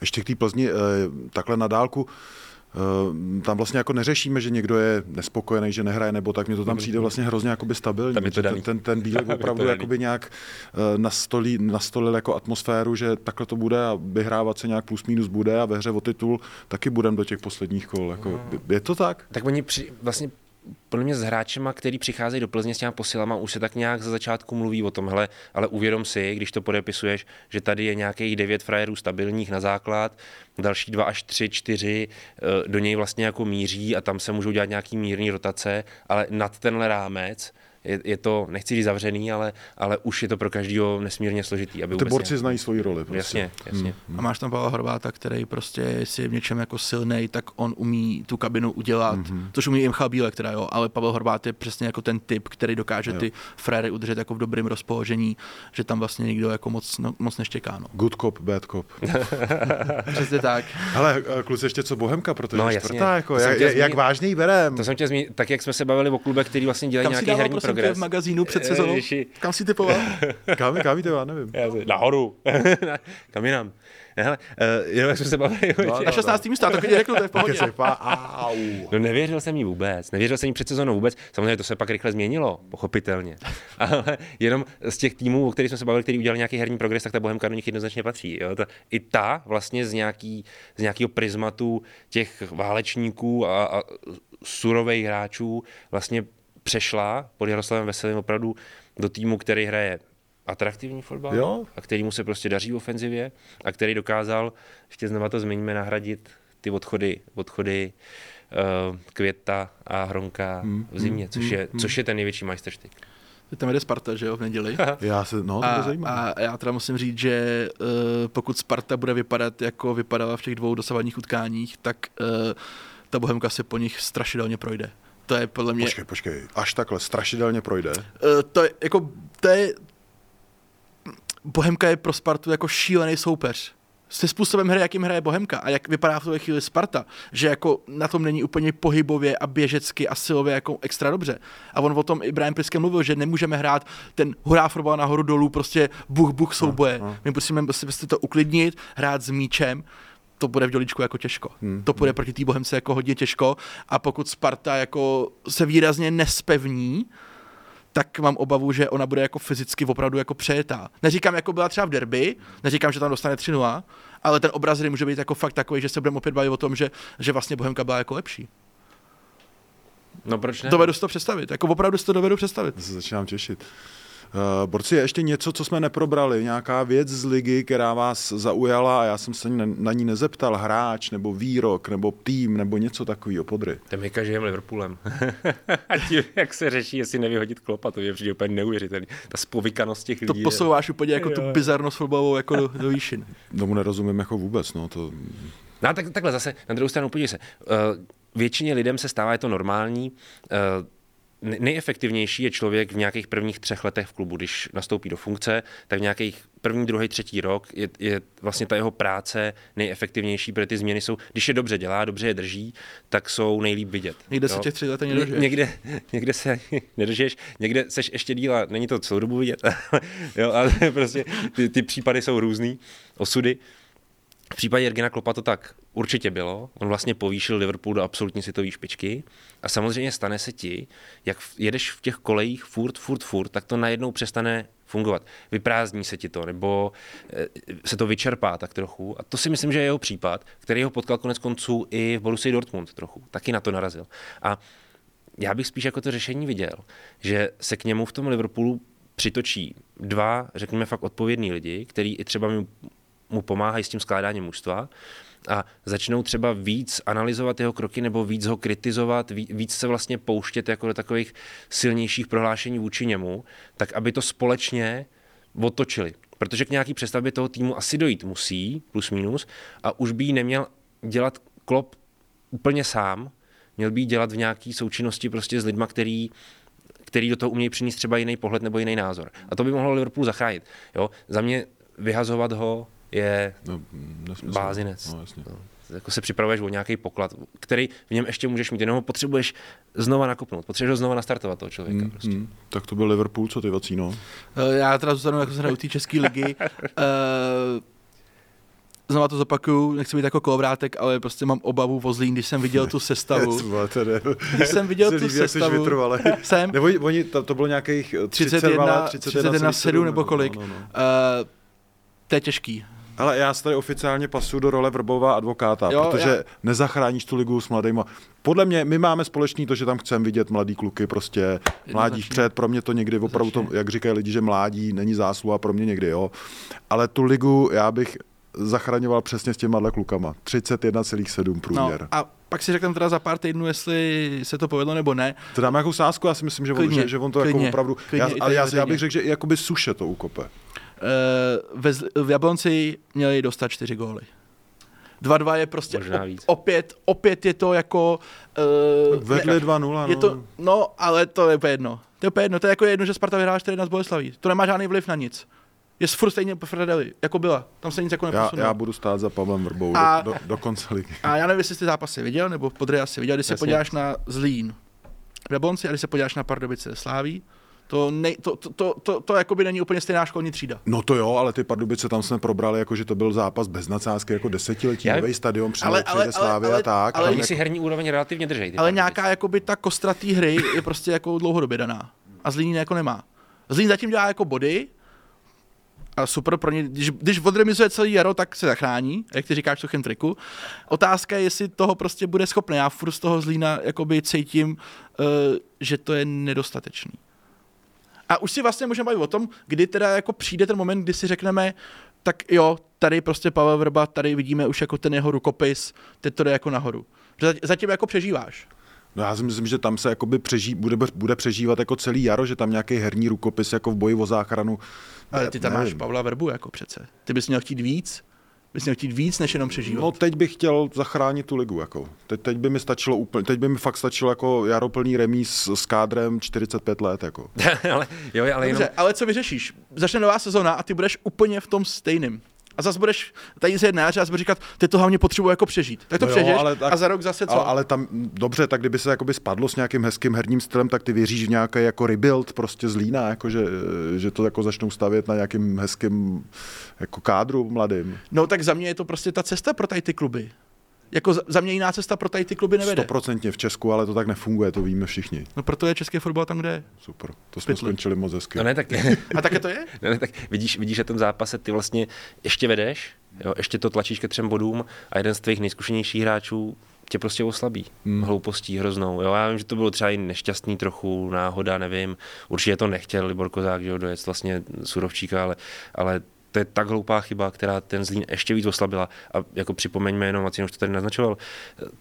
Ještě k té Plzni, eh, takhle na dálku, tam vlastně jako neřešíme, že někdo je nespokojený, že nehraje, nebo tak, mně to tam přijde vlastně hrozně jakoby stabilní. Tam je to daný. ten, ten, ten Bílek opravdu jakoby nějak eh, nastolí, nastolil jako atmosféru, že takhle to bude a vyhrávat se nějak plus minus bude a ve hře o titul taky budeme do těch posledních kol. Jako, je to tak? Tak oni při, vlastně podle mě s hráčema, který přicházejí do Plzně s těma posilama, už se tak nějak za začátku mluví o tom, hele, ale uvědom si, když to podepisuješ, že tady je nějakých devět frajerů stabilních na základ, další dva až tři, čtyři eh, do něj vlastně jako míří a tam se můžou dělat nějaký mírný rotace, ale nad tenhle rámec je, je to, nechci říct zavřený, ale, ale už je to pro každého nesmírně složitý. Aby Ty borci nějak- znají svoji roli. Prostě. Jasně, jasně. A máš tam Pavla Horváta, který prostě jestli je v něčem jako silný, tak on umí tu kabinu udělat, mm-hmm. což umí i Michal Bílek teda, jo, ale Pavel Horvát je přesně jako ten typ, který dokáže ty fréry udržet jako v dobrém rozpoložení, že tam vlastně nikdo jako moc, no, moc neštěká. No. Good cop, bad cop. Přesně tak. Hele, eh, kluci, ještě co Bohemka, protože No, no, jasně. čtvrtá, jako, jak, jak, jak vážný berem. To jsem tě zmínil, tak jak jsme se bavili o klubech, který vlastně dělají si nějaký herní prosím tě, progres. v magazínu před sezónou? Ježiši. Kam si typoval? Kam, kam jdete, já nevím. Já si- Nahoru. Kam jinam? Hele, uh, jenom jak jsme se bavili. o těch- Na 16. místo, a to klidně řeknu, to je v pohodě. No nevěřil jsem jí vůbec, nevěřil jsem jí před sezónou vůbec. Samozřejmě to se pak rychle změnilo, pochopitelně. Ale jenom z těch týmů, o kterých jsme se bavili, který udělali nějaký herní progres, tak ta Bohemka do nich jednoznačně patří. Jo? Ta, I ta vlastně z, nějaký, z nějakého prismatu těch válečníků a, a surových hráčů vlastně přešla pod Jaroslavem Veselým opravdu do týmu, který hraje atraktivní fotbal Jo. a který mu se prostě daří v ofenzivě a který dokázal, ještě znova to zmiňme, nahradit ty odchody, odchody uh, Květa a Hronka v zimě, což je, což je ten největší majstrštyk. Teď tam jede Sparta, že jo, v neděli. Já se, no, to A, zajímavé. a já teda musím říct, že uh, pokud Sparta bude vypadat, jako vypadala v těch dvou dosavadních utkáních, tak uh, ta Bohemka se po nich strašidelně projde. To je podle mě... Počkej, počkej, až takhle strašidelně projde. Uh, to je, jako, to je... Bohemka je pro Spartu jako šílený soupeř. Se způsobem hry, jakým hraje Bohemka a jak vypadá v tuhle chvíli Sparta, že jako na tom není úplně pohybově a běžecky a silově jako extra dobře. A on o tom i Brian Priske mluvil, že nemůžeme hrát ten hurá fotbal nahoru dolů, prostě buch, buch souboje. No, no. My musíme prostě, prostě to uklidnit, hrát s míčem, to bude v dělíčku jako těžko. Hmm. To bude proti té Bohemce jako hodně těžko a pokud Sparta jako se výrazně nespevní, tak mám obavu, že ona bude jako fyzicky opravdu jako přejetá. Neříkám, jako byla třeba v derby, neříkám, že tam dostane 3 ale ten obraz hry může být jako fakt takový, že se budeme opět bavit o tom, že, že vlastně Bohemka byla jako lepší. No proč ne? Dovedu si to představit, jako opravdu si to dovedu představit. Já se začínám těšit. Borci, je ještě něco, co jsme neprobrali, nějaká věc z ligy, která vás zaujala a já jsem se na ní nezeptal, hráč nebo výrok nebo tým nebo něco takového, podry. Temika žijeme Liverpoolem. a tím, jak se řeší, jestli nevyhodit klopa, to je přijde úplně neuvěřitelné. Ta spovykanost těch lidí. To posouváš úplně jako jo. tu bizarnost fotbalovou jako do, do výšin. Tomu nerozumím jako vůbec, no to... No tak, takhle zase, na druhou stranu podívej se, uh, většině lidem se stává, je to normální, uh, nejefektivnější je člověk v nějakých prvních třech letech v klubu, když nastoupí do funkce, tak v nějakých první, druhý, třetí rok je, je vlastně ta jeho práce nejefektivnější, protože ty změny jsou, když je dobře dělá, dobře je drží, tak jsou nejlíp vidět. Někde jo? se těch tři let nedržíš. Někde, někde se nedržíš, někde seš ještě díla, není to celou dobu vidět, jo, ale prostě ty, ty případy jsou různý, osudy. V případě Jirgena Klopa to tak určitě bylo. On vlastně povýšil Liverpool do absolutní světové špičky. A samozřejmě stane se ti, jak jedeš v těch kolejích furt, furt, furt, tak to najednou přestane fungovat. Vyprázdní se ti to, nebo eh, se to vyčerpá tak trochu. A to si myslím, že je jeho případ, který ho potkal konec konců i v Borussii Dortmund trochu. Taky na to narazil. A já bych spíš jako to řešení viděl, že se k němu v tom Liverpoolu přitočí dva, řekněme fakt odpovědní lidi, který i třeba mu pomáhají s tím skládáním mužstva a začnou třeba víc analyzovat jeho kroky nebo víc ho kritizovat, víc se vlastně pouštět jako do takových silnějších prohlášení vůči němu, tak aby to společně otočili. Protože k nějaký přestavbě toho týmu asi dojít musí, plus minus, a už by jí neměl dělat klop úplně sám, měl by jí dělat v nějaký součinnosti prostě s lidma, který který do toho umějí přinést třeba jiný pohled nebo jiný názor. A to by mohlo Liverpool zachránit. Jo? Za mě vyhazovat ho je no, bázinec. No, jasně. No. Jako se připravuješ o nějaký poklad, který v něm ještě můžeš mít, jenom ho potřebuješ znova nakopnout, potřebuješ ho znova nastartovat toho člověka. Mm, prostě. mm. Tak to byl Liverpool, co ty vacíno? Eh, já teda zůstanu jako se té české ligy. uh, znova to zopakuju, nechci být jako kolovrátek, ale prostě mám obavu o Zlín, když jsem viděl tu sestavu. když jsem viděl tu sestavu. jsem. Nebo oni, to, to bylo nějakých 31, 31, 31 7 nebo kolik. No, no, no. Uh, to je těžký. Ale já se tady oficiálně pasu do role Vrbová advokáta, jo, protože já... nezachráníš tu ligu s mladýma. Podle mě, my máme společný to, že tam chceme vidět mladý kluky, prostě mládí vpřed, pro mě to někdy opravdu, to, jak říkají lidi, že mládí není zásluha, pro mě někdy, jo. Ale tu ligu já bych zachraňoval přesně s těma klukama. 31,7 průměr. No, a pak si řekneme teda za pár týdnů, jestli se to povedlo nebo ne. To dáme jako sázku, já si myslím, že, klidně, on, že, že on to jako klidně, jako opravdu... Klidně, já, ale já, já, bych řekl, že jakoby suše to ukope. Uh, ve, v Jablonci měli dostat čtyři góly. 2-2 je prostě op, opět, opět je to jako... Uh, Vedli 2-0, je to, no, ale to je úplně jedno. To je úplně jedno. To je jako jedno, že Sparta vyhrála 4 z Boleslaví. To nemá žádný vliv na nic. Je furt stejně po Fredeli, jako byla. Tam se nic jako neposunulo. Já, já budu stát za Pavlem Vrbou a, do, do, do, konce ligy. A já nevím, jestli jsi ty zápasy viděl, nebo podry asi viděl, když se podíváš na Zlín v Jablonci a když se podíváš na Pardubice Sláví, to, ne, to, to, to, to, to jakoby není úplně stejná školní třída. No to jo, ale ty Pardubice tam jsme probrali, jako že to byl zápas bez nadsázky, jako desetiletí, Já... nový stadion, ale, ale, Slávy ale, a tak. Ale, ale jako... si herní úroveň relativně držej. Ale nějaká jakoby ta kostratý hry je prostě jako dlouhodobě daná. A Zlín jako nemá. Zlín zatím dělá jako body, a super pro ně, když, když odremizuje celý jaro, tak se zachrání, jak ty říkáš v suchém triku. Otázka je, jestli toho prostě bude schopný. Já furt z toho Zlína jakoby cítím, uh, že to je nedostatečný. A už si vlastně můžeme bavit o tom, kdy teda jako přijde ten moment, kdy si řekneme, tak jo, tady prostě Pavel Vrba, tady vidíme už jako ten jeho rukopis, teď to jde jako nahoru. Zatím jako přežíváš. No já si myslím, že tam se jakoby přeží, bude, bude přežívat jako celý jaro, že tam nějaký herní rukopis jako v boji o záchranu. Ale ty tam nevím. máš Pavla Verbu jako přece. Ty bys měl chtít víc, bys měl chtít víc, než jenom přežívat. No teď bych chtěl zachránit tu ligu. Jako. Teď, teď, by mi stačilo úplně, teď by mi fakt stačilo jako jaro plný remíz s kádrem 45 let. Jako. ale, jo, ale, Dobře, jenom... ale co vyřešíš? Začne nová sezona a ty budeš úplně v tom stejným. A zase budeš tady z jedné a zase budeš říkat, ty to hlavně potřebuji jako přežít. Tak to no přežiješ ale tak, a za rok zase co? Ale, ale, tam, dobře, tak kdyby se jakoby spadlo s nějakým hezkým herním stylem, tak ty věříš v nějaký jako rebuild prostě z Lína, jako že, že to jako začnou stavět na nějakým hezkým jako kádru mladým. No tak za mě je to prostě ta cesta pro tady ty kluby jako za mě jiná cesta pro tady ty kluby nevede. Stoprocentně v Česku, ale to tak nefunguje, to víme všichni. No proto je český fotbal tam, kde je. Super, to jsme Pytli. skončili moc hezky. No ne, tak... A také to je? No ne, tak vidíš, vidíš, že ten zápase ty vlastně ještě vedeš, jo, ještě to tlačíš ke třem bodům a jeden z tvých nejzkušenějších hráčů tě prostě oslabí. Hmm. Hloupostí hroznou. Jo, já vím, že to bylo třeba i nešťastný trochu, náhoda, nevím. Určitě to nechtěl Libor Kozák, že jo, dojet vlastně Surovčíka, ale, ale to je tak hloupá chyba, která ten Zlín ještě víc oslabila. A jako připomeňme jenom, a už to tady naznačoval,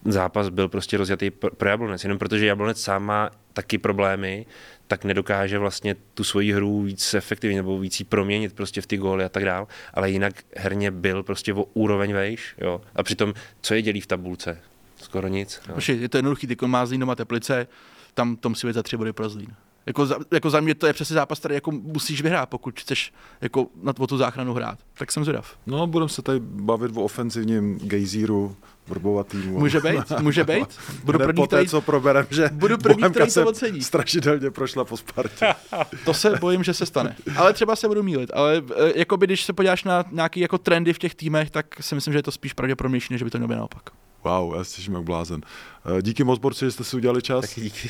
zápas byl prostě rozjatý pro Jablonec, jenom protože Jablonec sám má taky problémy, tak nedokáže vlastně tu svoji hru víc efektivně nebo víc proměnit prostě v ty góly a tak dál, ale jinak herně byl prostě o úroveň vejš, jo. A přitom, co je dělí v tabulce? Skoro nic. Jo. je to jednoduchý, ty má Zlín doma Teplice, tam tom si za tři body pro Zlín. Jako za, jako za mě to je přesně zápas, který jako musíš vyhrát, pokud chceš jako na tu záchranu hrát. Tak jsem zvědav. No, budeme se tady bavit o ofenzivním gejzíru, vrbovatýmu. Může být, může být. Budu první, poté, co proberem, že budu první, který to ocení. strašidelně prošla po Spartě. to se bojím, že se stane. Ale třeba se budu mílit. Ale e, jako by, když se podíváš na nějaké jako trendy v těch týmech, tak si myslím, že je to spíš pravděpodobnější, než by to mělo být naopak. Wow, já si jak blázen. E, díky moc, borci, že jste si udělali čas. Tak díky.